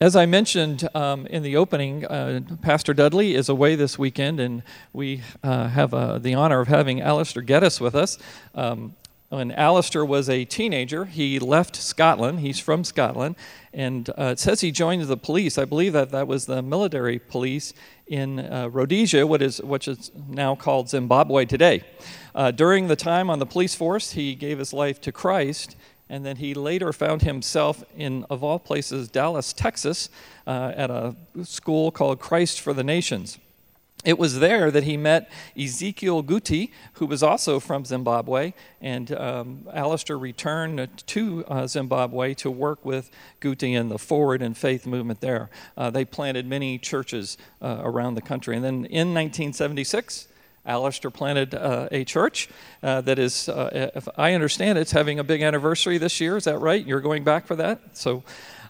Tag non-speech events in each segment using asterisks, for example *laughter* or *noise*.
as I mentioned um, in the opening, uh, Pastor Dudley is away this weekend, and we uh, have uh, the honor of having Alistair Geddes with us. Um, when Alistair was a teenager, he left Scotland. He's from Scotland, and uh, it says he joined the police. I believe that that was the military police in uh, Rhodesia, what is, which is now called Zimbabwe today. Uh, during the time on the police force, he gave his life to Christ and then he later found himself in, of all places, Dallas, Texas, uh, at a school called Christ for the Nations. It was there that he met Ezekiel Guti, who was also from Zimbabwe, and um, Alistair returned to uh, Zimbabwe to work with Guti in the Forward in Faith movement there. Uh, they planted many churches uh, around the country. And then in 1976, Alistair planted uh, a church uh, that is, uh, if I understand it's having a big anniversary this year. Is that right? You're going back for that? So,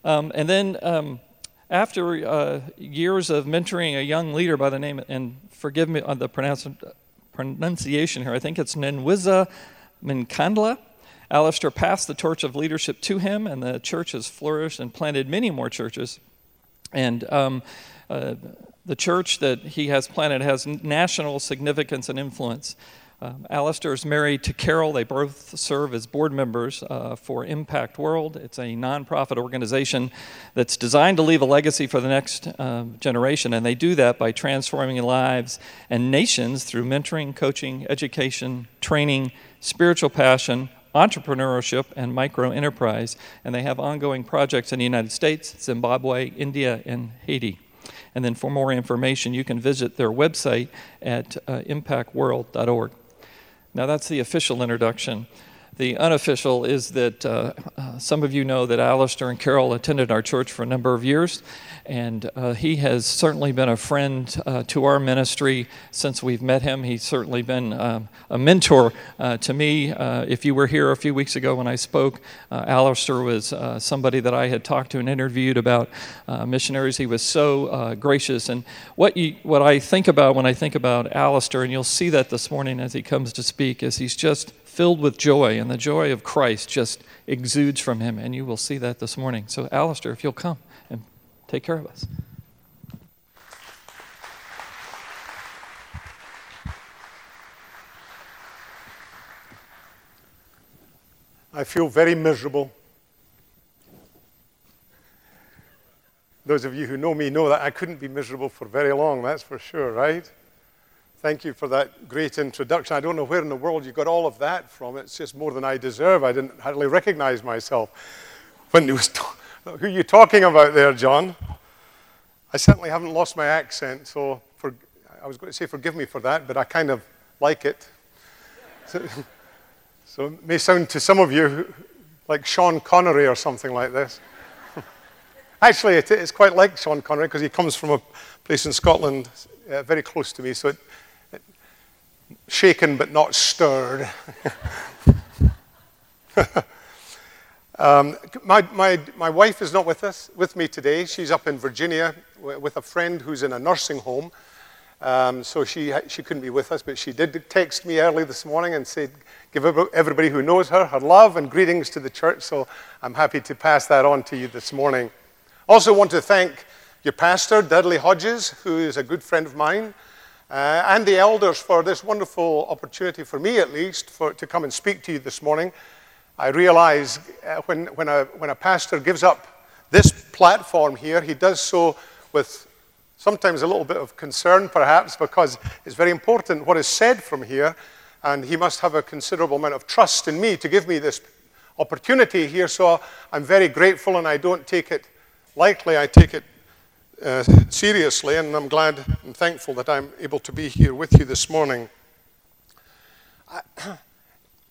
um, and then um, after uh, years of mentoring a young leader by the name, and forgive me on the pronunciation here, I think it's Nenwiza Minkandla. Alistair passed the torch of leadership to him, and the church has flourished and planted many more churches. And um, uh, the church that he has planted has national significance and influence. Um, Alistair is married to Carol. They both serve as board members uh, for Impact World. It's a nonprofit organization that's designed to leave a legacy for the next uh, generation, and they do that by transforming lives and nations through mentoring, coaching, education, training, spiritual passion, entrepreneurship, and micro enterprise. And they have ongoing projects in the United States, Zimbabwe, India, and Haiti. And then for more information, you can visit their website at uh, impactworld.org. Now, that's the official introduction. The unofficial is that uh, uh, some of you know that Alistair and Carol attended our church for a number of years, and uh, he has certainly been a friend uh, to our ministry since we've met him. He's certainly been um, a mentor uh, to me. Uh, if you were here a few weeks ago when I spoke, Alistair was somebody that I had talked to and interviewed about missionaries. He was so gracious. And what, you, what I think about when I think about Alistair, and you'll see that this morning as he comes to speak, is he's just filled with joy, and the joy of Christ just exudes from him. And you will see that this morning. So, Alistair, if you'll come and take care of us. I feel very miserable. Those of you who know me know that I couldn't be miserable for very long, that's for sure, right? Thank you for that great introduction. I don't know where in the world you got all of that from. It's just more than I deserve. I didn't hardly recognize myself when he was. *laughs* Who are you talking about there, John? I certainly haven't lost my accent, so for, I was going to say forgive me for that, but I kind of like it. So, *laughs* so it may sound to some of you like Sean Connery or something like this. *laughs* Actually, it is quite like Sean Connery because he comes from a place in Scotland uh, very close to me, so it, shaken but not stirred. *laughs* um, my, my, my wife is not with us, with me today. She's up in Virginia with a friend who's in a nursing home. Um, so she, she couldn't be with us, but she did text me early this morning and said, give everybody who knows her her love and greetings to the church. So I'm happy to pass that on to you this morning. Also want to thank your pastor, Dudley Hodges, who is a good friend of mine uh, and the elders for this wonderful opportunity, for me at least, for, to come and speak to you this morning. I realize uh, when, when, a, when a pastor gives up this platform here, he does so with sometimes a little bit of concern, perhaps, because it's very important what is said from here, and he must have a considerable amount of trust in me to give me this opportunity here. So I'm very grateful, and I don't take it lightly. I take it uh, seriously, and I'm glad and thankful that I'm able to be here with you this morning. I, *clears throat*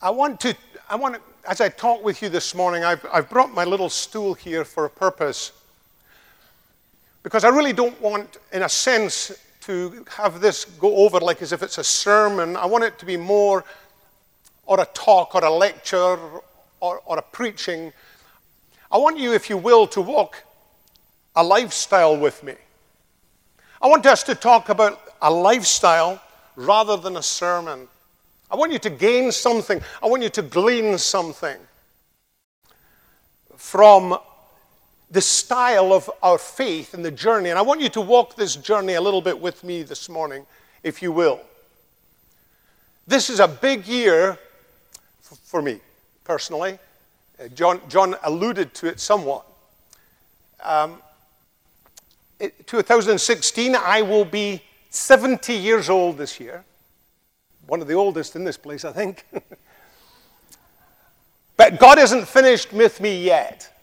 I want to, I want to, as I talk with you this morning, I've, I've brought my little stool here for a purpose. Because I really don't want, in a sense, to have this go over like as if it's a sermon. I want it to be more, or a talk, or a lecture, or, or a preaching. I want you, if you will, to walk a lifestyle with me. I want us to talk about a lifestyle rather than a sermon. I want you to gain something, I want you to glean something from the style of our faith and the journey. And I want you to walk this journey a little bit with me this morning, if you will. This is a big year for me, personally. Uh, John, John alluded to it somewhat. Um, 2016, I will be 70 years old this year. One of the oldest in this place, I think. *laughs* but God isn't finished with me yet.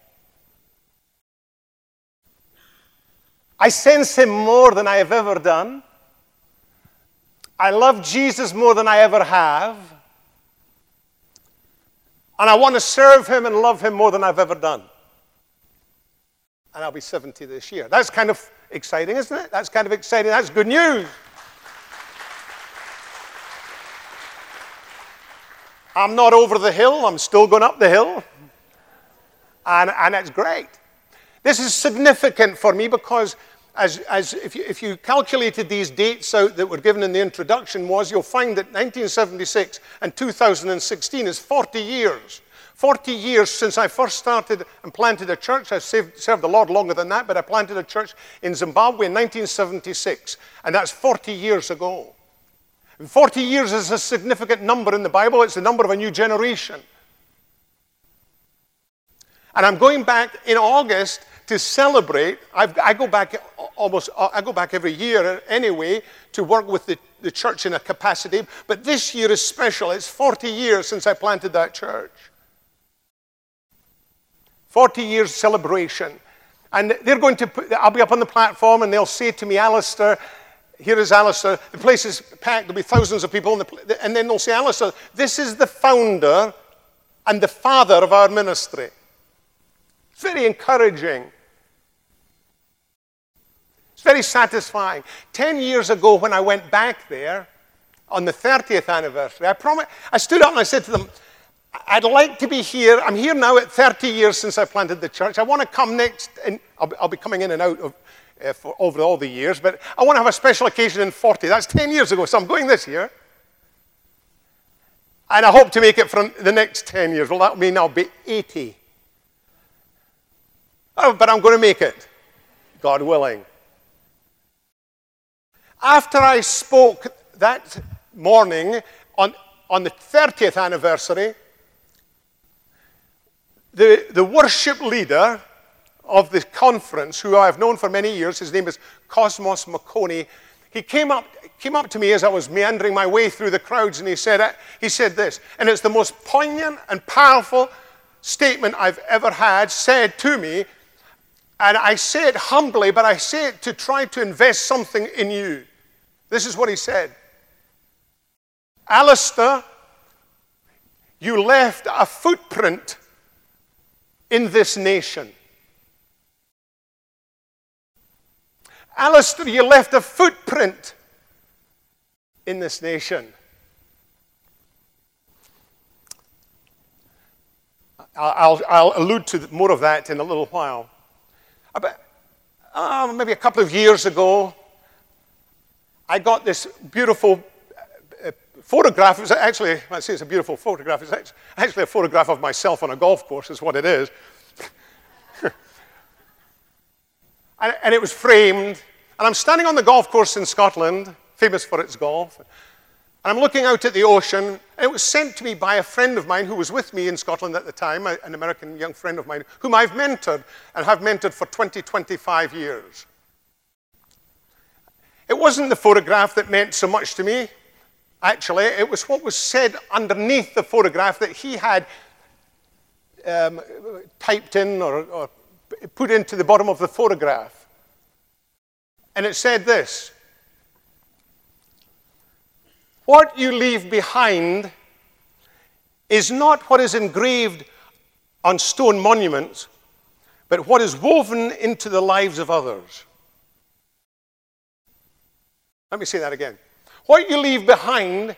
I sense Him more than I have ever done. I love Jesus more than I ever have. And I want to serve Him and love Him more than I've ever done. And I'll be 70 this year. That's kind of exciting, isn't it? That's kind of exciting. That's good news. I'm not over the hill, I'm still going up the hill. And, and it's great. This is significant for me because as, as if, you, if you calculated these dates out that were given in the introduction was, you'll find that 1976 and 2016 is 40 years. 40 years since I first started and planted a church. I've saved, served the Lord longer than that, but I planted a church in Zimbabwe in 1976, and that's 40 years ago. And 40 years is a significant number in the Bible. It's the number of a new generation. And I'm going back in August to celebrate. I've, i go back almost, I go back every year anyway to work with the, the church in a capacity. But this year is special. It's 40 years since I planted that church. 40 years celebration. And they're going to put, I'll be up on the platform and they'll say to me, Alistair, here is Alistair. The place is packed. There'll be thousands of people. The, and then they'll say, Alistair, this is the founder and the father of our ministry. It's very encouraging. It's very satisfying. Ten years ago, when I went back there on the 30th anniversary, I, promised, I stood up and I said to them, I'd like to be here. I'm here now at 30 years since I planted the church. I want to come next, and I'll be, coming in and out of, uh, for, over all the years, but I want to have a special occasion in 40. That's 10 years ago, so I'm going this year. And I hope to make it for the next 10 years. Well, that mean I'll be 80. Oh, but I'm going to make it, God willing. After I spoke that morning on, on the 30th anniversary, the, the worship leader of the conference, who I've known for many years, his name is Cosmos Makoni, he came up, came up to me as I was meandering my way through the crowds and he said, uh, he said this, and it's the most poignant and powerful statement I've ever had said to me and I say it humbly, but I say it to try to invest something in you. This is what he said Alistair, you left a footprint in this nation. Alistair, you left a footprint in this nation. I'll, I'll, allude to more of that in a little while. About, uh, maybe a couple of years ago, I got this beautiful photograph. It's actually, I say it's a beautiful photograph. It's actually a photograph of myself on a golf course, is what it is. *laughs* and, and it was framed. And I'm standing on the golf course in Scotland, famous for its golf. And I'm looking out at the ocean, and it was sent to me by a friend of mine who was with me in Scotland at the time, an American young friend of mine, whom I've mentored and have mentored for 20, 25 years. It wasn't the photograph that meant so much to me, actually. It was what was said underneath the photograph that he had um, typed in or, or put into the bottom of the photograph. And it said this what you leave behind is not what is engraved on stone monuments, but what is woven into the lives of others. Let me say that again. What you leave behind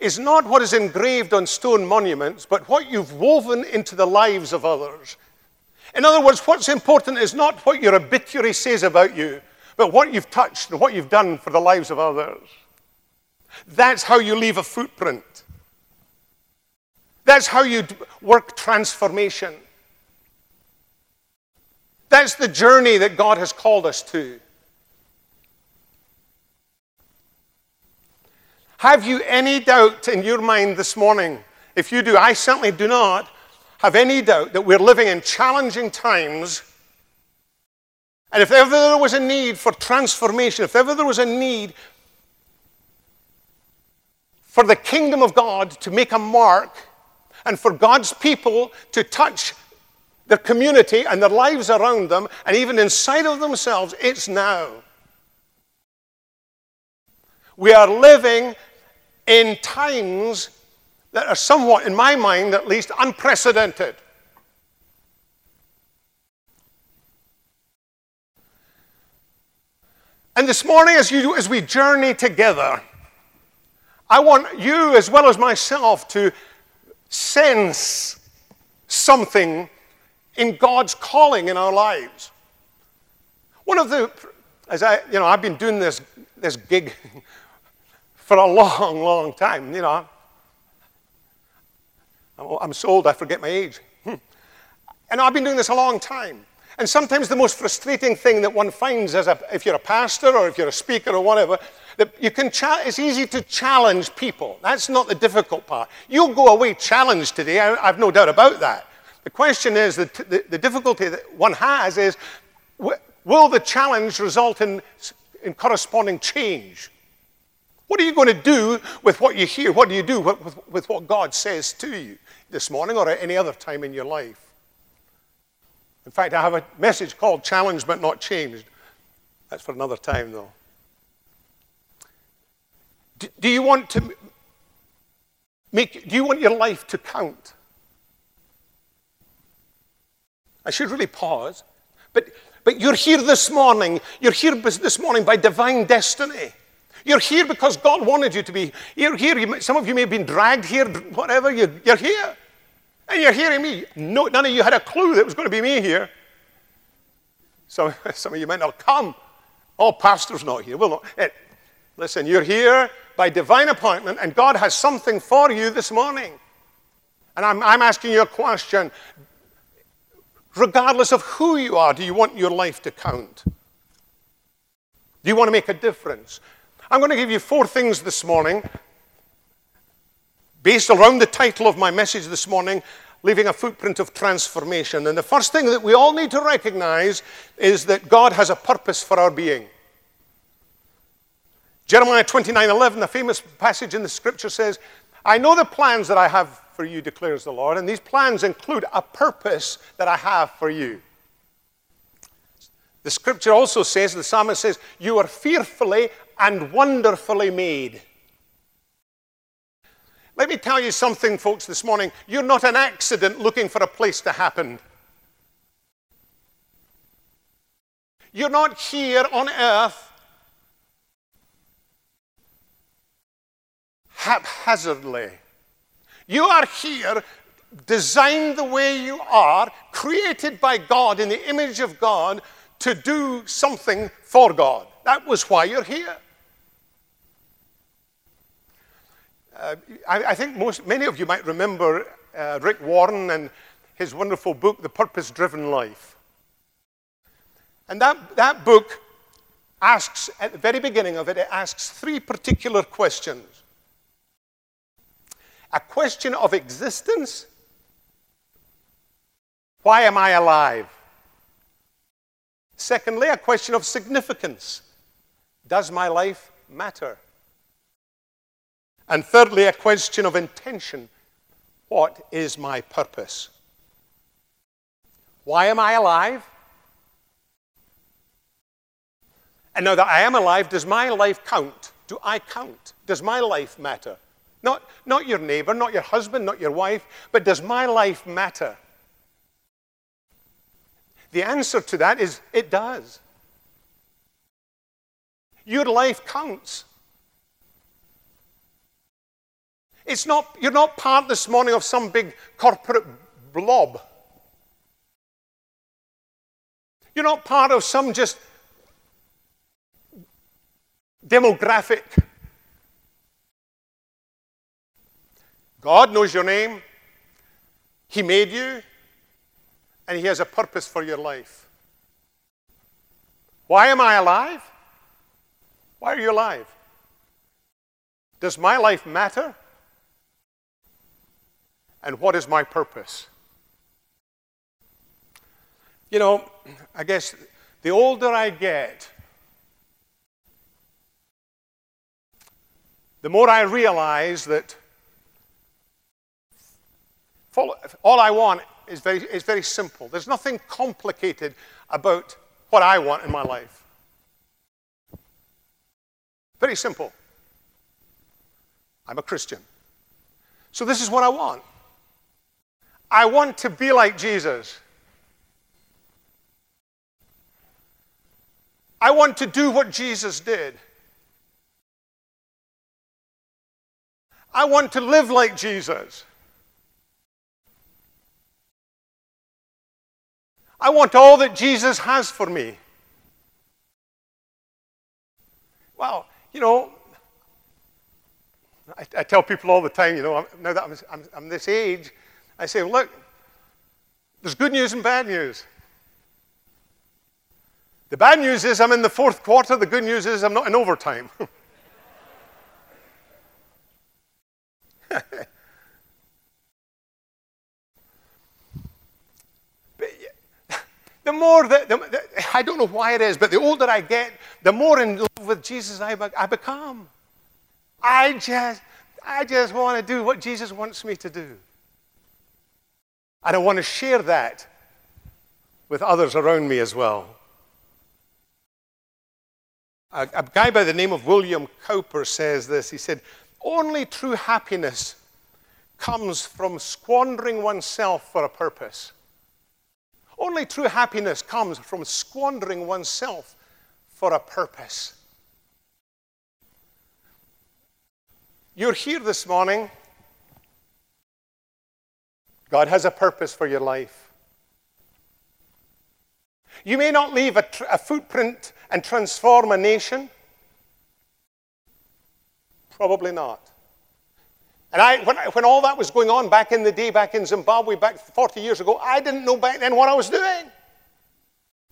is not what is engraved on stone monuments, but what you've woven into the lives of others. In other words, what's important is not what your obituary says about you, but what you've touched and what you've done for the lives of others. That's how you leave a footprint. That's how you work transformation. That's the journey that God has called us to. Have you any doubt in your mind this morning? If you do, I certainly do not have any doubt that we're living in challenging times. And if ever there was a need for transformation, if ever there was a need for the kingdom of God to make a mark and for God's people to touch their community and their lives around them and even inside of themselves, it's now. We are living in times that are somewhat, in my mind at least, unprecedented. And this morning, as, you, as we journey together, I want you as well as myself to sense something in God's calling in our lives. One of the, as I, you know, I've been doing this, this gig for a *laughs* long, long time. You know, I'm so old I forget my age. Hmm. And I've been doing this a long time. And sometimes the most frustrating thing that one finds as a, if you're a pastor or if you're a speaker or whatever, that you can cha- it's easy to challenge people. That's not the difficult part. You'll go away challenged today. I, have no doubt about that. The question is that the, the difficulty that one has is will the challenge result in, in corresponding change? What are you going to do with what you hear? What do you do with, with what God says to you this morning or at any other time in your life? In fact, I have a message called Challenged but Not Changed. That's for another time, though. Do, do you want to make, do you want your life to count? I should really pause. But, but you're here this morning. You're here this morning by divine destiny. You're here because God wanted you to be. You're here. Some of you may have been dragged here, whatever. You're, you're here. And you're hearing me. No, none of you had a clue that it was going to be me here. Some, *laughs* some of you might not come. Oh, pastor's not here. Well, no. Eh, listen, you're here by divine appointment, and God has something for you this morning. And I'm, I'm asking you a question. Regardless of who you are, do you want your life to count? Do you want to make a difference? I'm going to give you four things this morning based around the title of my message this morning leaving a footprint of transformation. And the first thing that we all need to recognize is that God has a purpose for our being. Jeremiah 29 11, a famous passage in the scripture says, I know the plans that I have for you, declares the Lord, and these plans include a purpose that I have for you. The scripture also says, the psalmist says, You are fearfully and wonderfully made. Let me tell you something, folks, this morning. You're not an accident looking for a place to happen. You're not here on earth haphazardly. You are here designed the way you are, created by God in the image of God to do something for God. That was why you're here. Uh, I, I, think most, many of you might remember uh, Rick Warren and his wonderful book, The Purpose Driven Life. And that, that book asks, at the very beginning of it, it asks three particular questions a question of existence why am I alive? Secondly, a question of significance does my life matter? And thirdly, a question of intention what is my purpose? Why am I alive? And now that I am alive, does my life count? Do I count? Does my life matter? Not, not your neighbor, not your husband, not your wife, but does my life matter? The answer to that is it does. Your life counts. It's not, you're not part this morning of some big corporate blob. You're not part of some just demographic. God knows your name. He made you, and He has a purpose for your life. Why am I alive? Why are you alive? Does my life matter? And what is my purpose? You know, I guess the older I get, the more I realize that all I want is very, is very simple. There's nothing complicated about what I want in my life. Very simple. I'm a Christian. So this is what I want. I want to be like Jesus. I want to do what Jesus did. I want to live like Jesus. I want all that Jesus has for me. Well, you know, I, I tell people all the time, you know, now that I'm, I'm, I'm this age, I say, look, there's good news and bad news. The bad news is I'm in the fourth quarter. The good news is I'm not in overtime. *laughs* The more that, the, the, I don't know why it is, but the older I get, the more in love with Jesus I, I become. I just, I just want to do what Jesus wants me to do. And I want to share that with others around me as well. A, a guy by the name of William Cowper says this. He said, Only true happiness comes from squandering oneself for a purpose. Only true happiness comes from squandering oneself for a purpose. You're here this morning. God has a purpose for your life. You may not leave a, tr- a footprint and transform a nation. Probably not. And I, when, when all that was going on back in the day, back in Zimbabwe, back 40 years ago, I didn't know back then what I was doing.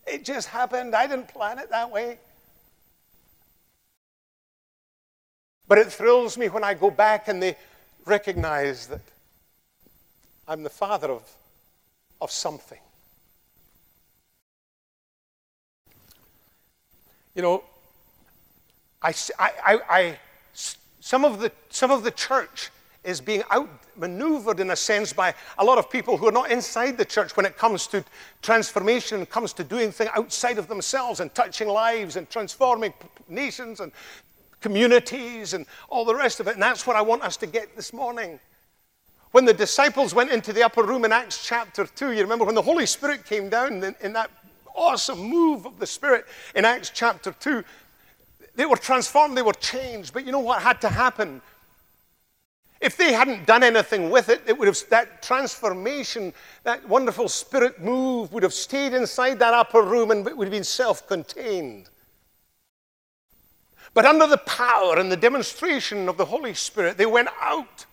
It just happened. I didn't plan it that way. But it thrills me when I go back and they recognize that I'm the father of, of something. You know, I, I, I, I some, of the, some of the church is being outmaneuvered in a sense by a lot of people who are not inside the church when it comes to transformation, and comes to doing things outside of themselves and touching lives and transforming nations and communities and all the rest of it. And that's what I want us to get this morning. When the disciples went into the upper room in Acts chapter 2, you remember when the Holy Spirit came down in that awesome move of the Spirit in Acts chapter 2, they were transformed, they were changed. But you know what had to happen? If they hadn't done anything with it, it would have, that transformation, that wonderful spirit move would have stayed inside that upper room and it would have been self contained. But under the power and the demonstration of the Holy Spirit, they went out.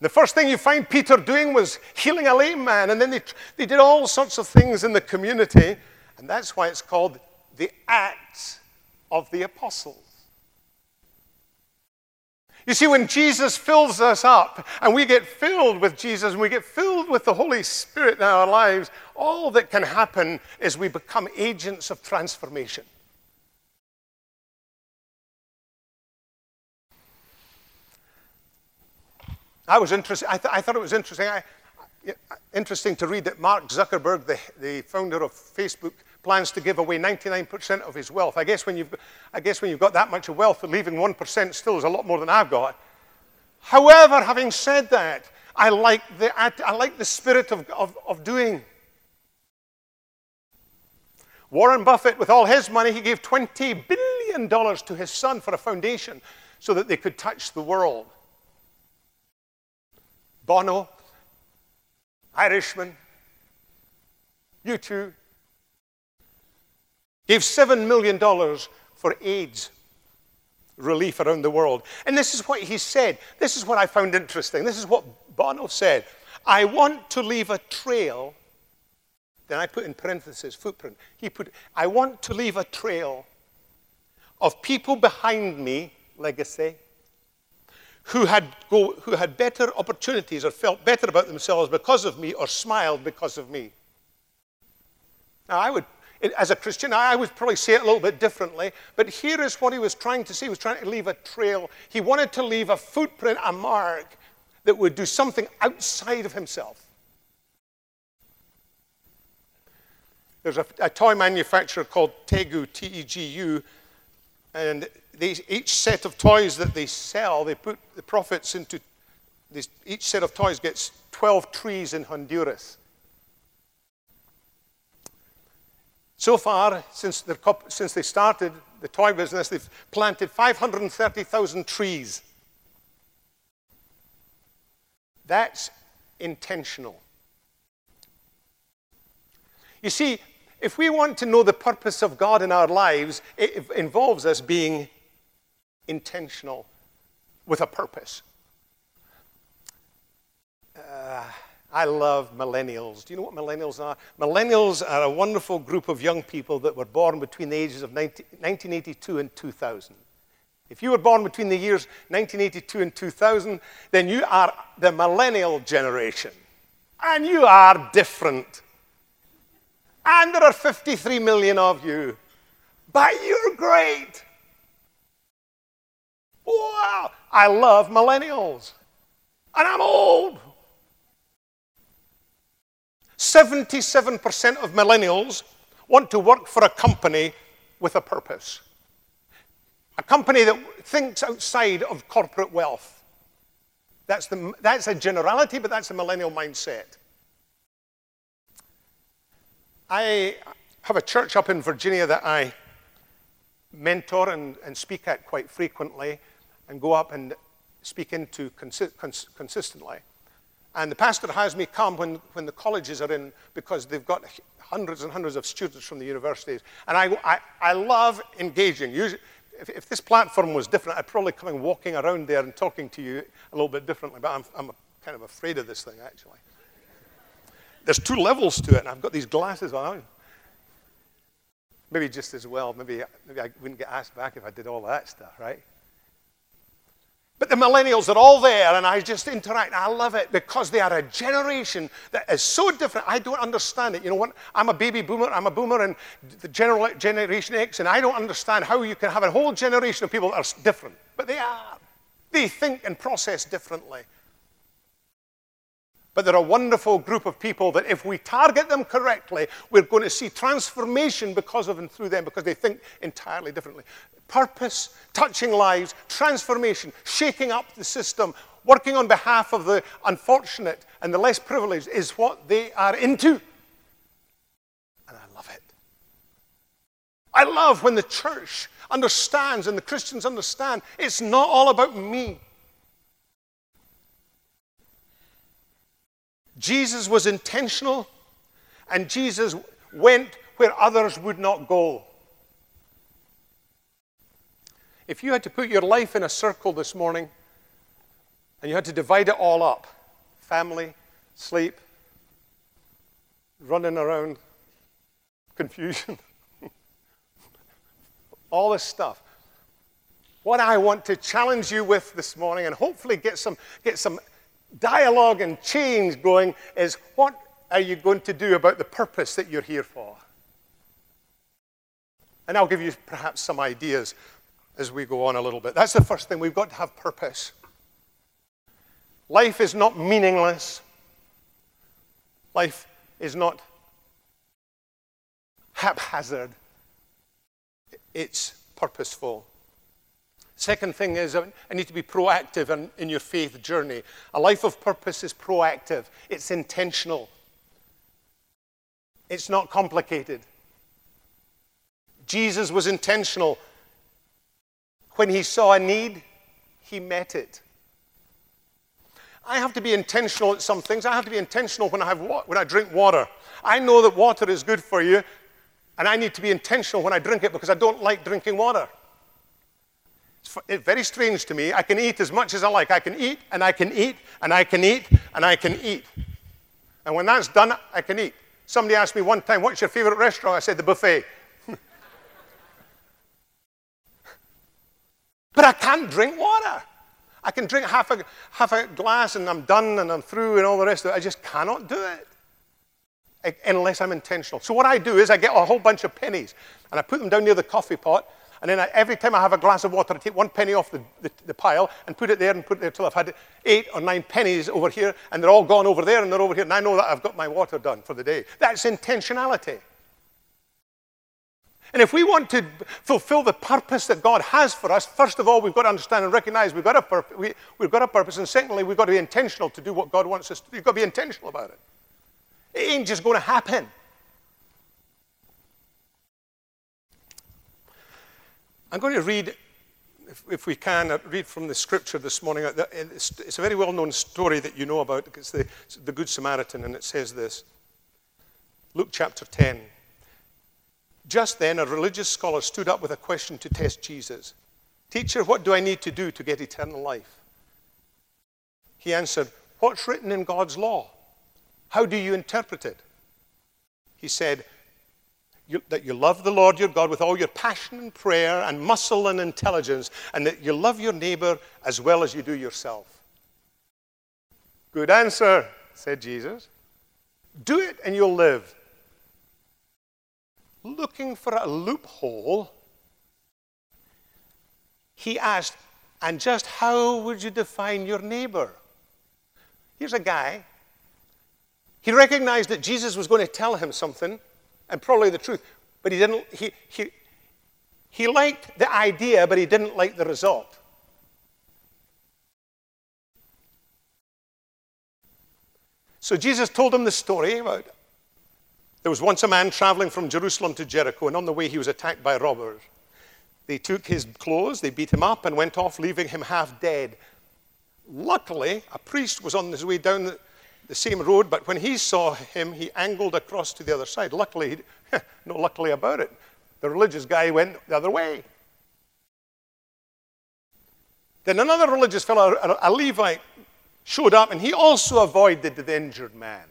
The first thing you find Peter doing was healing a lame man, and then they, they did all sorts of things in the community, and that's why it's called the Acts of the Apostles. You see, when Jesus fills us up and we get filled with Jesus and we get filled with the Holy Spirit in our lives, all that can happen is we become agents of transformation. I was interested, I, th- I thought it was interesting. I, interesting to read that Mark Zuckerberg, the, the founder of Facebook, plans to give away 99% of his wealth. I guess when you've, I guess when you've got that much of wealth, leaving 1% still is a lot more than I've got. However, having said that, I like the, I like the spirit of, of, of doing. Warren Buffett, with all his money, he gave $20 billion to his son for a foundation so that they could touch the world. Bono, Irishman, U2, gave $7 million for AIDS relief around the world. And this is what he said. This is what I found interesting. This is what Bono said I want to leave a trail Then I put in parentheses footprint. He put, I want to leave a trail of people behind me, legacy, who had, go, who had better opportunities or felt better about themselves because of me or smiled because of me. Now, I would, as a Christian, I would probably say it a little bit differently, but here is what he was trying to say. He was trying to leave a trail. He wanted to leave a footprint, a mark that would do something outside of himself. There's a, a toy manufacturer called Tegu, T E G U, and each set of toys that they sell, they put the profits into each set of toys gets 12 trees in Honduras. So far, since, since they started the toy business, they've planted 530,000 trees. That's intentional. You see, if we want to know the purpose of God in our lives, it involves us being intentional with a purpose. Uh, I love millennials. Do you know what millennials are? Millennials are a wonderful group of young people that were born between the ages of 19, 1982 and 2000. If you were born between the years 1982 and 2000, then you are the millennial generation. And you are different. And there are 53 million of you. But you're great. Wow. I love millennials. And I'm old. 77% of millennials want to work for a company with a purpose. A company that thinks outside of corporate wealth. That's, the, that's a generality, but that's a millennial mindset. I have a church up in Virginia that I mentor and, and speak at quite frequently and go up and speak into consi- cons- consistently. And the pastor has me come when, when the colleges are in because they've got hundreds and hundreds of students from the universities. And I, I, I love engaging. Usually, if, if, this platform was different, I'd probably come walking around there and talking to you a little bit differently. But I'm, I'm kind of afraid of this thing, actually. There's two levels to it, and I've got these glasses on. Maybe just as well. Maybe, maybe I wouldn't get asked back if I did all that stuff, right? But the millennials are all there, and I just interact. I love it because they are a generation that is so different. I don't understand it. You know what? I'm a baby boomer. I'm a boomer and the general, Generation X, and I don't understand how you can have a whole generation of people that are different. But they are. They think and process differently. But they're a wonderful group of people that if we target them correctly, we're going to see transformation because of and through them because they think entirely differently. Purpose, touching lives, transformation, shaking up the system, working on behalf of the unfortunate and the less privileged is what they are into. And I love it. I love when the church understands and the Christians understand it's not all about me. Jesus was intentional, and Jesus went where others would not go. If you had to put your life in a circle this morning and you had to divide it all up family, sleep, running around, confusion, *laughs* all this stuff. What I want to challenge you with this morning and hopefully get some, get some dialogue and change going is what are you going to do about the purpose that you're here for? And I'll give you perhaps some ideas as we go on a little bit. That's the first thing. We've got to have purpose. Life is not meaningless. Life is not haphazard. It's purposeful. Second thing is, I need to be proactive in, in your faith journey. A life of purpose is proactive, it's intentional, it's not complicated. Jesus was intentional. When he saw a need, he met it. I have to be intentional at some things. I have to be intentional when I, have, when I drink water. I know that water is good for you, and I need to be intentional when I drink it because I don't like drinking water. It's very strange to me. I can eat as much as I like. I can eat, and I can eat, and I can eat, and I can eat. And when that's done, I can eat. Somebody asked me one time, What's your favorite restaurant? I said, The buffet. But I can't drink water. I can drink half a, half a glass and I'm done and I'm through and all the rest of it. I just cannot do it unless I'm intentional. So, what I do is I get a whole bunch of pennies and I put them down near the coffee pot. And then I, every time I have a glass of water, I take one penny off the, the, the pile and put it there and put it there till I've had eight or nine pennies over here, and they're all gone over there and they're over here. And I know that I've got my water done for the day. That's intentionality. And if we want to fulfill the purpose that God has for us, first of all, we've got to understand and recognize we've got a, purpose, we, have got a purpose. And secondly, we've got to be intentional to do what God wants us to do. You've got to be intentional about it. It ain't just going to happen. I'm going to read, if, if we can, uh, read from the scripture this morning. Uh, it's, it's a very well known story that you know about. It's the, it's the Good Samaritan, and it says this Luke chapter 10. Just then, a religious scholar stood up with a question to test Jesus Teacher, what do I need to do to get eternal life? He answered, What's written in God's law? How do you interpret it? He said, you, That you love the Lord your God with all your passion and prayer and muscle and intelligence, and that you love your neighbor as well as you do yourself. Good answer, said Jesus. Do it and you'll live looking for a loophole, he asked, And just how would you define your neighbor? Here's a guy. He recognized that Jesus was going to tell him something, and probably the truth, but he didn't. He, he, he liked the idea, but he didn't like the result. So Jesus told him the story about there was once a man traveling from Jerusalem to Jericho, and on the way he was attacked by robbers. They took his clothes, they beat him up, and went off, leaving him half dead. Luckily, a priest was on his way down the, same road, but when he saw him, he angled across to the other side. Luckily, *laughs* no luckily about it, the religious guy went the other way. Then another religious fellow, a Levite, showed up, and he also avoided the injured man.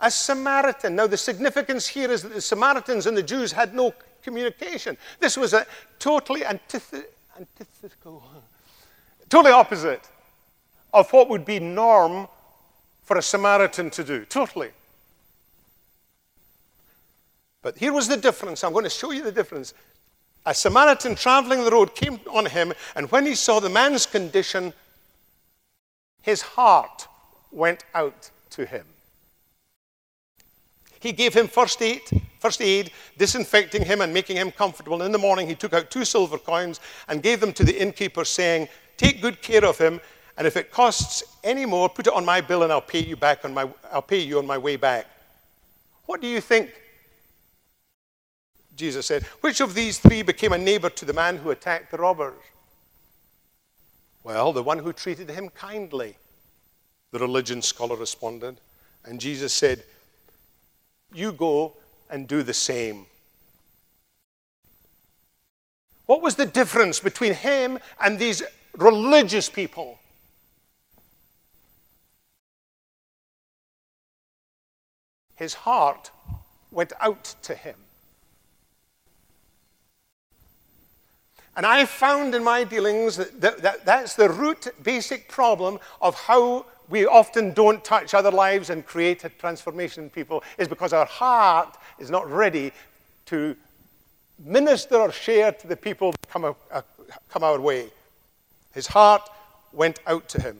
A Samaritan. Now, the significance here is that the Samaritans and the Jews had no communication. This was a totally antith- antithetical, totally opposite of what would be norm for a Samaritan to do. Totally. But here was the difference. I'm going to show you the difference. A Samaritan traveling the road came on him, and when he saw the man's condition, his heart went out to him. He gave him first aid, first aid, disinfecting him and making him comfortable. In the morning, he took out two silver coins and gave them to the innkeeper, saying, Take good care of him, and if it costs any more, put it on my bill and I'll pay you back on my, I'll pay you on my way back. What do you think? Jesus said, Which of these three became a neighbor to the man who attacked the robbers? Well, the one who treated him kindly, the religion scholar responded. And Jesus said, you go and do the same. What was the difference between him and these religious people? His heart went out to him. And I found in my dealings that, that, that, that's the root basic problem of how we often don't touch other lives and create a transformation in people is because our heart is not ready to minister or share to the people that come, uh, come our way. His heart went out to him.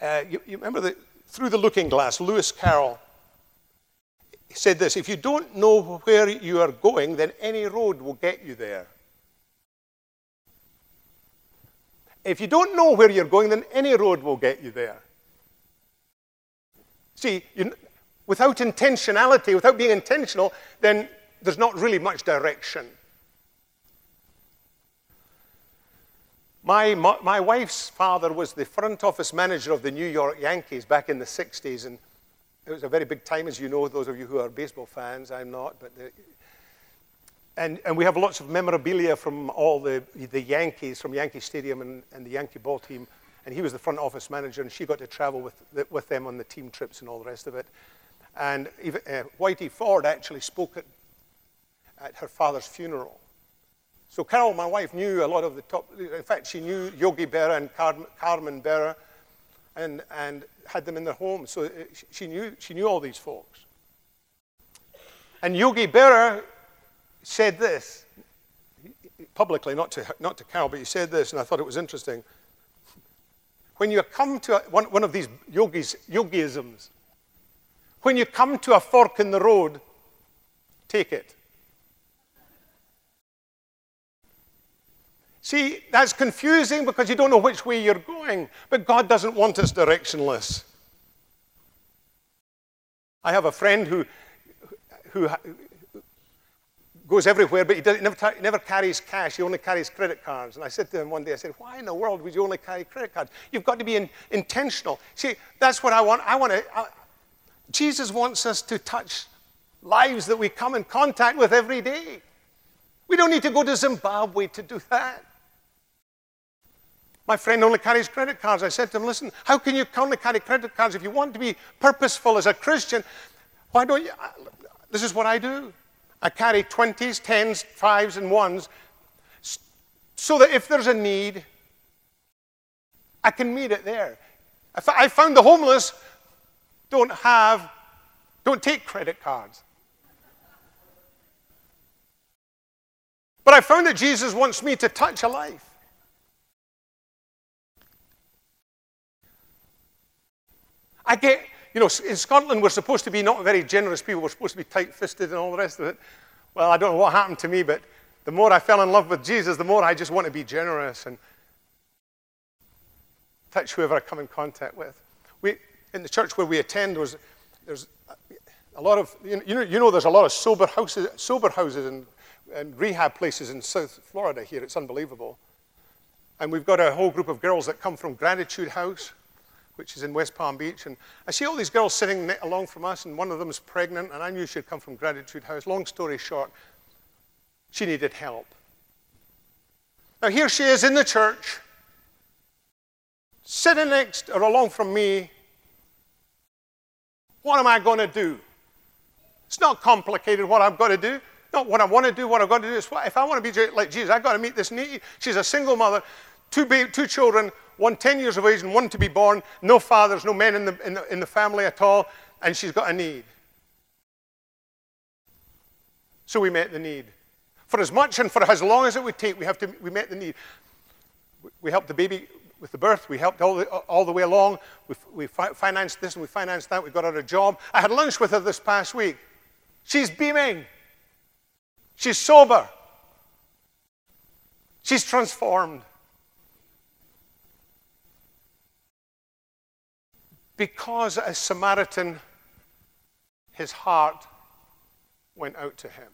Uh, you, you, remember the, through the looking glass, Lewis Carroll said this If you don't know where you are going, then any road will get you there. If you don't know where you're going, then any road will get you there. See, you, without intentionality, without being intentional, then there's not really much direction. My, my, my, wife's father was the front office manager of the New York Yankees back in the 60s, and it was a very big time, as you know, those of you who are baseball fans. I'm not, but the, and, and we have lots of memorabilia from all the, the Yankees, from Yankee Stadium and, and the Yankee ball team. and he was the front office manager, and she got to travel with, with them on the team trips and all the rest of it. And even, uh, Whitey Ford actually spoke at, at her father's funeral. So Carol, my wife, knew a lot of the top. In fact, she knew Yogi Berra and Car- Carmen Berra, and, and had them in their home. So uh, she knew, she knew all these folks. And Yogi Berra said this publicly, not to, not to Carol, but he said this, and I thought it was interesting. When you come to a, one, one of these yogis, yogiisms, when you come to a fork in the road, take it. See, that's confusing because you don't know which way you're going, but God doesn't want us directionless. I have a friend who, who, goes everywhere, but he, does, he never, he never carries cash. He only carries credit cards. And I said to him one day, I said, why in the world would you only carry credit cards? You've got to be in, intentional. See, that's what I want. I want to, I, Jesus wants us to touch lives that we come in contact with every day. We don't need to go to Zimbabwe to do that. My friend only carries credit cards. I said to him, listen, how can you only carry credit cards if you want to be purposeful as a Christian? Why don't you? This is what I do. I carry 20s, 10s, 5s, and 1s so that if there's a need, I can meet it there. I found the homeless don't have, don't take credit cards. But I found that Jesus wants me to touch a life. I get, you know, in Scotland, we're supposed to be not very generous people. We're supposed to be tight fisted and all the rest of it. Well, I don't know what happened to me, but the more I fell in love with Jesus, the more I just want to be generous and touch whoever I come in contact with. We, in the church where we attend, there's, there's a lot of, you know, you know, there's a lot of sober houses, sober houses and, and rehab places in South Florida here. It's unbelievable. And we've got a whole group of girls that come from Gratitude House which is in West Palm Beach. And I see all these girls sitting along from us, and one of them is pregnant, and I knew she'd come from Gratitude House. Long story short, she needed help. Now, here she is in the church, sitting next or along from me. What am I going to do? It's not complicated what I've got to do. Not what I want to do, what I've got to do is if I want to be like Jesus, I've got to meet this need. She's a single mother, two, two children, one 10 years of age and one to be born, no fathers, no men in the, in the, in the family at all, and she's got a need. So we met the need. For as much and for as long as it would take, we, have to, we met the need. We helped the baby with the birth. We helped all the, all the way along. We, we fi- financed this and we financed that. We got her a job. I had lunch with her this past week. She's beaming. She's sober. She's transformed. Because a Samaritan, his heart went out to him.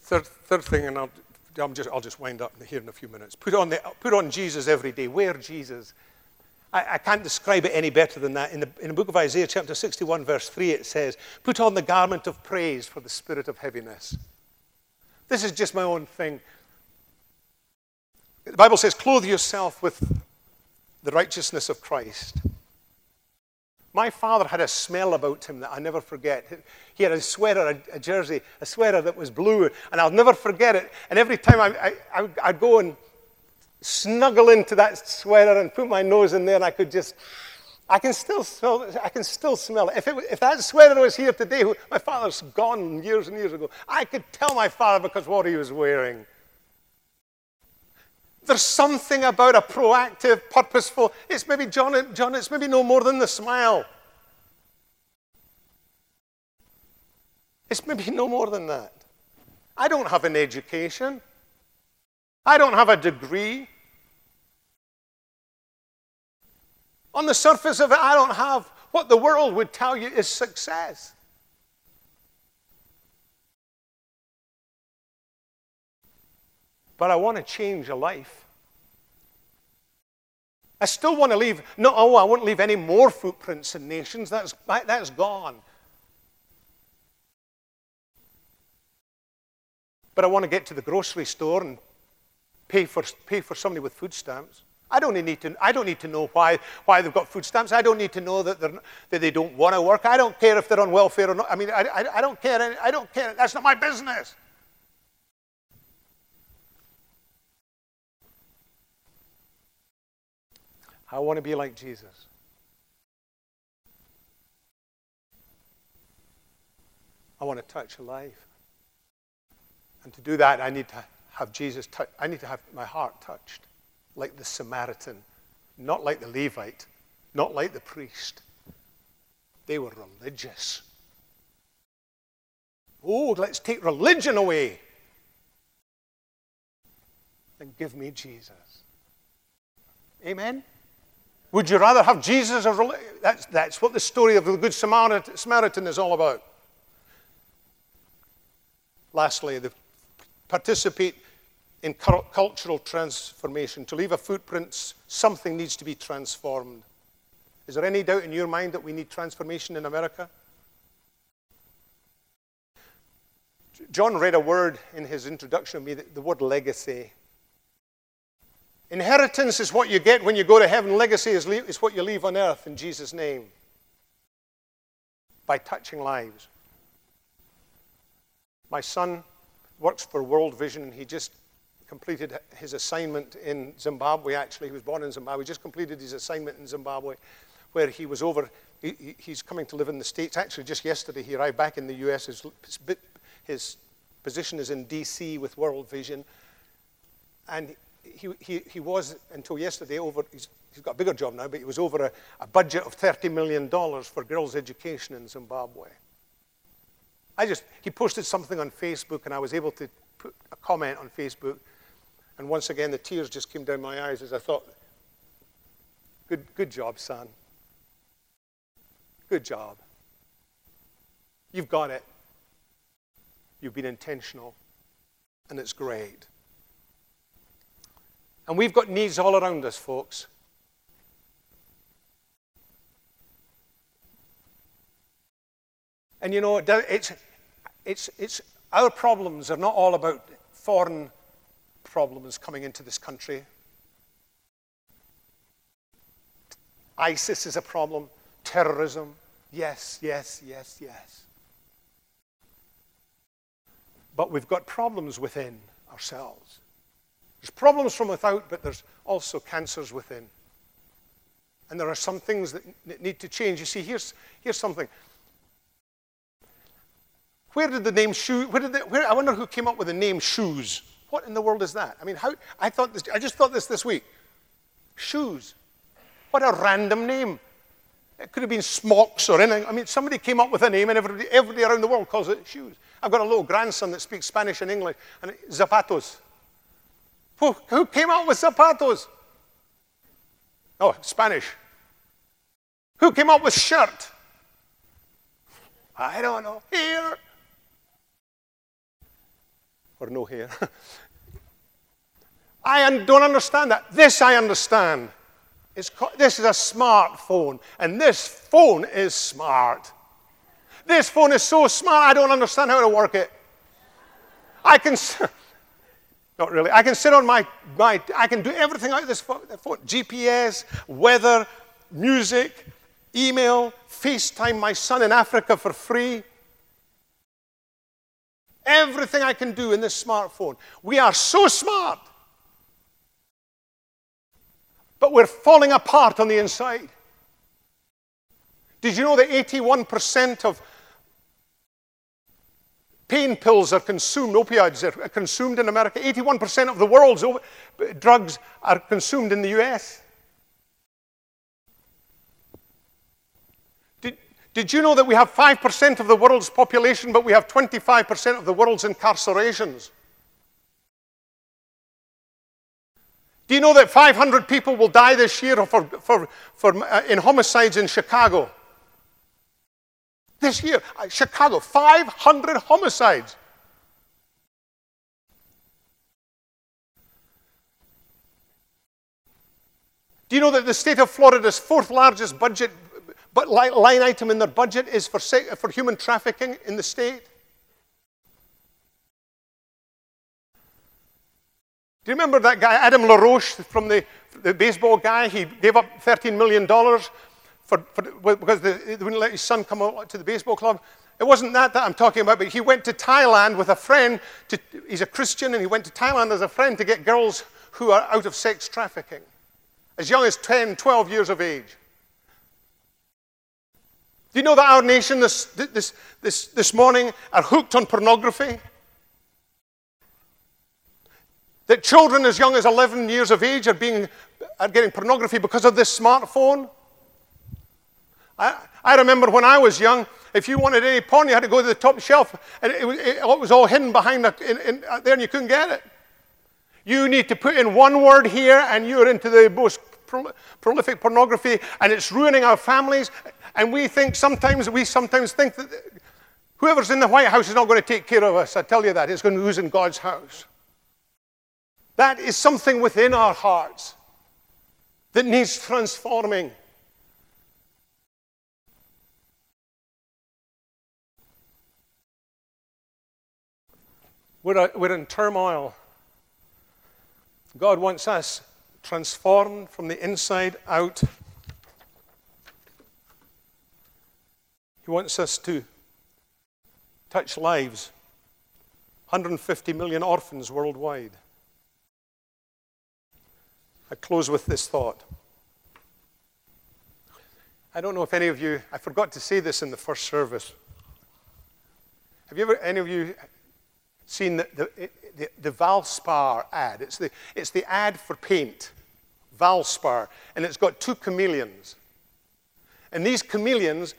Third, third thing, and I'll, I'm just, I'll just wind up here in a few minutes. Put on, the, put on Jesus every day. Wear Jesus. I, I can't describe it any better than that. In the, in the book of Isaiah, chapter 61, verse 3, it says, Put on the garment of praise for the spirit of heaviness. This is just my own thing. The Bible says, clothe yourself with the righteousness of Christ. My father had a smell about him that I never forget. He had a sweater, a, a jersey, a sweater that was blue, and I'll never forget it. And every time I, I, I'd go and snuggle into that sweater and put my nose in there, and I could just, I can still smell, I can still smell it. If, it, if that sweater was here today, my father's gone years and years ago, I could tell my father because what he was wearing. There's something about a proactive, purposeful, it's maybe, John, John, it's maybe no more than the smile. It's maybe no more than that. I don't have an education. I don't have a degree. On the surface of it, I don't have what the world would tell you is success. But I want to change a life. I still want to leave, no, oh, I won't leave any more footprints in nations. That's, that's gone. but I want to get to the grocery store and pay for, pay for somebody with food stamps. I don't need to, I don't need to know why, why they've got food stamps. I don't need to know that, they're, that they don't want to work. I don't care if they're on welfare or not. I mean, I, I, I don't care. I don't care. That's not my business. I want to be like Jesus. I want to touch life. And to do that, I need to have Jesus touch. I need to have my heart touched like the Samaritan, not like the Levite, not like the priest. They were religious. Oh, let's take religion away and give me Jesus. Amen? Would you rather have Jesus or? That's, that's what the story of the Good Samaritan is all about. Lastly, the participate in cultural transformation. To leave a footprint, something needs to be transformed. Is there any doubt in your mind that we need transformation in America? John read a word in his introduction of me, the word legacy. Inheritance is what you get when you go to heaven. Legacy is, is what you leave on earth in Jesus' name by touching lives. My son works for World Vision, he just completed his assignment in Zimbabwe, actually. He was born in Zimbabwe. He just completed his assignment in Zimbabwe, where he was over. He, he's coming to live in the States. Actually, just yesterday, he arrived back in the U.S. His, his position is in D.C. with World Vision. And he, he, he was, until yesterday, over. He's, he's got a bigger job now, but he was over a, a budget of $30 million for girls' education in Zimbabwe. I just, he posted something on Facebook, and I was able to put a comment on Facebook. And once again, the tears just came down my eyes as I thought, good, good job, son. Good job. You've got it. You've been intentional, and it's great. And we've got needs all around us, folks. And you know, it's, it's, it's, our problems are not all about foreign problems coming into this country. ISIS is a problem, terrorism, yes, yes, yes, yes. But we've got problems within ourselves. There's problems from without, but there's also cancers within. And there are some things that need to change. You see, here's, here's something. Where did the name shoe, where did the, where, I wonder who came up with the name shoes. What in the world is that? I mean, how, I thought this, I just thought this this week. Shoes. What a random name. It could have been smocks or anything. I mean, somebody came up with a name and everybody, everybody around the world calls it shoes. I've got a little grandson that speaks Spanish and English, and zapatos. Who, who came up with zapatos? Oh, Spanish. Who came up with shirt? I don't know. Here or no hair. *laughs* I don't understand that. This I understand. Called, this is a smartphone, and this phone is smart. This phone is so smart, I don't understand how to work it. I can, not really, I can sit on my, my I can do everything out of this phone GPS, weather, music, email, FaceTime my son in Africa for free. Everything I can do in this smartphone. We are so smart. But we're falling apart on the inside. Did you know that 81% of pain pills are consumed, opioids are consumed in America? 81% of the world's drugs are consumed in the US. Did you know that we have 5% of the world's population, but we have 25% of the world's incarcerations? Do you know that 500 people will die this year for, for, for, uh, in homicides in Chicago? This year, uh, Chicago, 500 homicides. Do you know that the state of Florida's fourth largest budget but line item in their budget is for, for human trafficking in the state. Do you remember that guy, Adam LaRoche, from the, the baseball guy? He gave up $13 million for, for, because they wouldn't let his son come out to the baseball club. It wasn't that that I'm talking about, but he went to Thailand with a friend. To, he's a Christian, and he went to Thailand as a friend to get girls who are out of sex trafficking, as young as 10, 12 years of age. Do you know that our nation this, this, this, this morning are hooked on pornography? That children as young as 11 years of age are, being, are getting pornography because of this smartphone? I, I remember when I was young, if you wanted any porn, you had to go to the top shelf, and it, it, it was all hidden behind the, in, in, uh, there, and you couldn't get it. You need to put in one word here, and you're into the most prolific pornography, and it's ruining our families. And we think sometimes, we sometimes think that whoever's in the White House is not going to take care of us. I tell you that. It's going to lose in God's house. That is something within our hearts that needs transforming. We're, uh, we're in turmoil. God wants us transformed from the inside out. He wants us to touch lives. 150 million orphans worldwide. I close with this thought. I don't know if any of you, I forgot to say this in the first service. Have you ever, any of you, seen the, the, the, the Valspar ad? It's the, it's the ad for paint, Valspar, and it's got two chameleons. And these chameleons,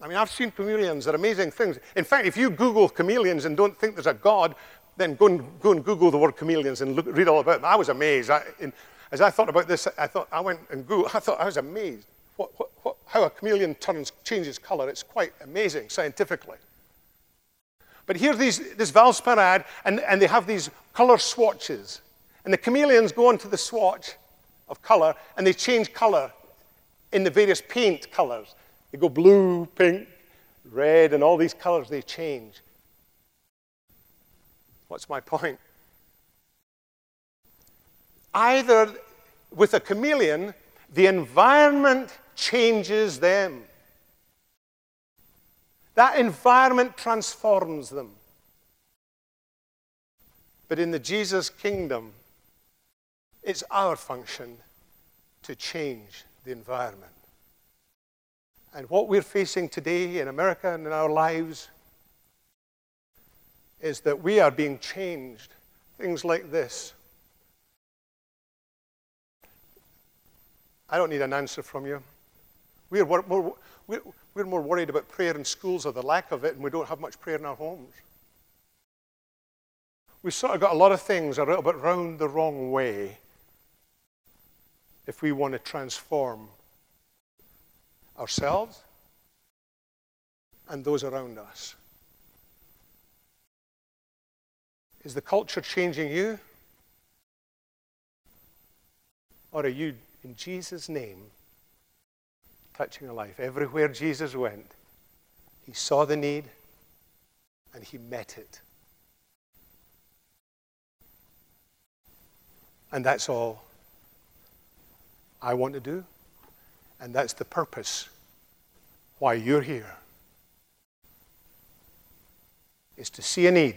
I mean, I've seen chameleons, they're amazing things. In fact, if you Google chameleons and don't think there's a God, then go and, go and Google the word chameleons and look, read all about them. I was amazed. I, in, as I thought about this, I thought I went and Googled, I thought I was amazed what, what, what, how a chameleon turns, changes color. It's quite amazing scientifically. But here's these, this Valspar ad, and, and they have these color swatches. And the chameleons go onto the swatch of color, and they change color in the various paint colors. They go blue, pink, red, and all these colors they change. What's my point? Either with a chameleon, the environment changes them. That environment transforms them. But in the Jesus kingdom, it's our function to change the environment. And what we're facing today in America and in our lives is that we are being changed. Things like this. I don't need an answer from you. We are, we're, we're, we're more worried about prayer in schools or the lack of it, and we don't have much prayer in our homes. We've sort of got a lot of things a little bit round the wrong way if we want to transform ourselves and those around us. Is the culture changing you? Or are you, in Jesus' name, touching a life. Everywhere Jesus went, he saw the need and he met it. And that's all I want to do. And that's the purpose why you're here. Is to see a need.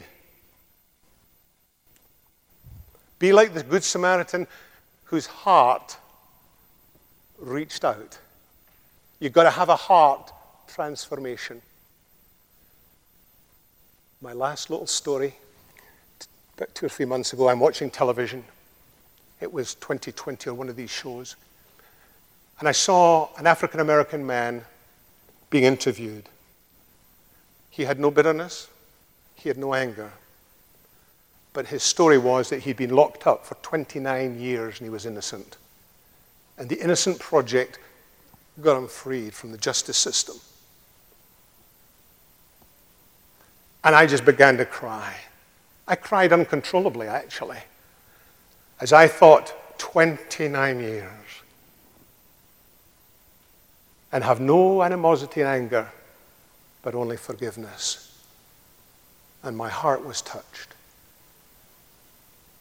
Be like the Good Samaritan whose heart reached out You've got to have a heart transformation. My last little story, about two or three months ago, I'm watching television. It was 2020 or one of these shows. And I saw an African American man being interviewed. He had no bitterness, he had no anger. But his story was that he'd been locked up for 29 years and he was innocent. And the Innocent Project got him freed from the justice system. And I just began to cry. I cried uncontrollably, actually, as I thought 29 years and have no animosity and anger, but only forgiveness. And my heart was touched.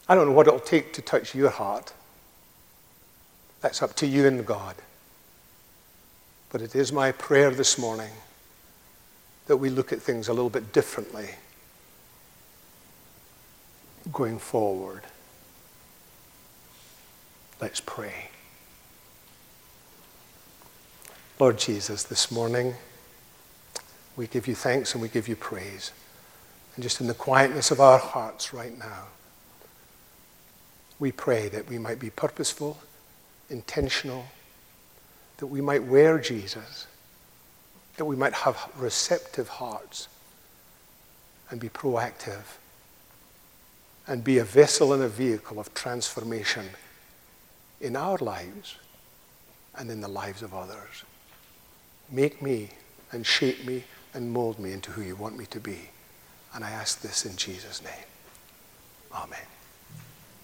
I don't know what it'll take to touch your heart. That's up to you and God. But it is my prayer this morning that we look at things a little bit differently going forward. Let's pray. Lord Jesus, this morning we give you thanks and we give you praise. And just in the quietness of our hearts right now, we pray that we might be purposeful, intentional, that we might wear Jesus, that we might have receptive hearts and be proactive and be a vessel and a vehicle of transformation in our lives and in the lives of others. Make me and shape me and mold me into who you want me to be. And I ask this in Jesus' name. Amen.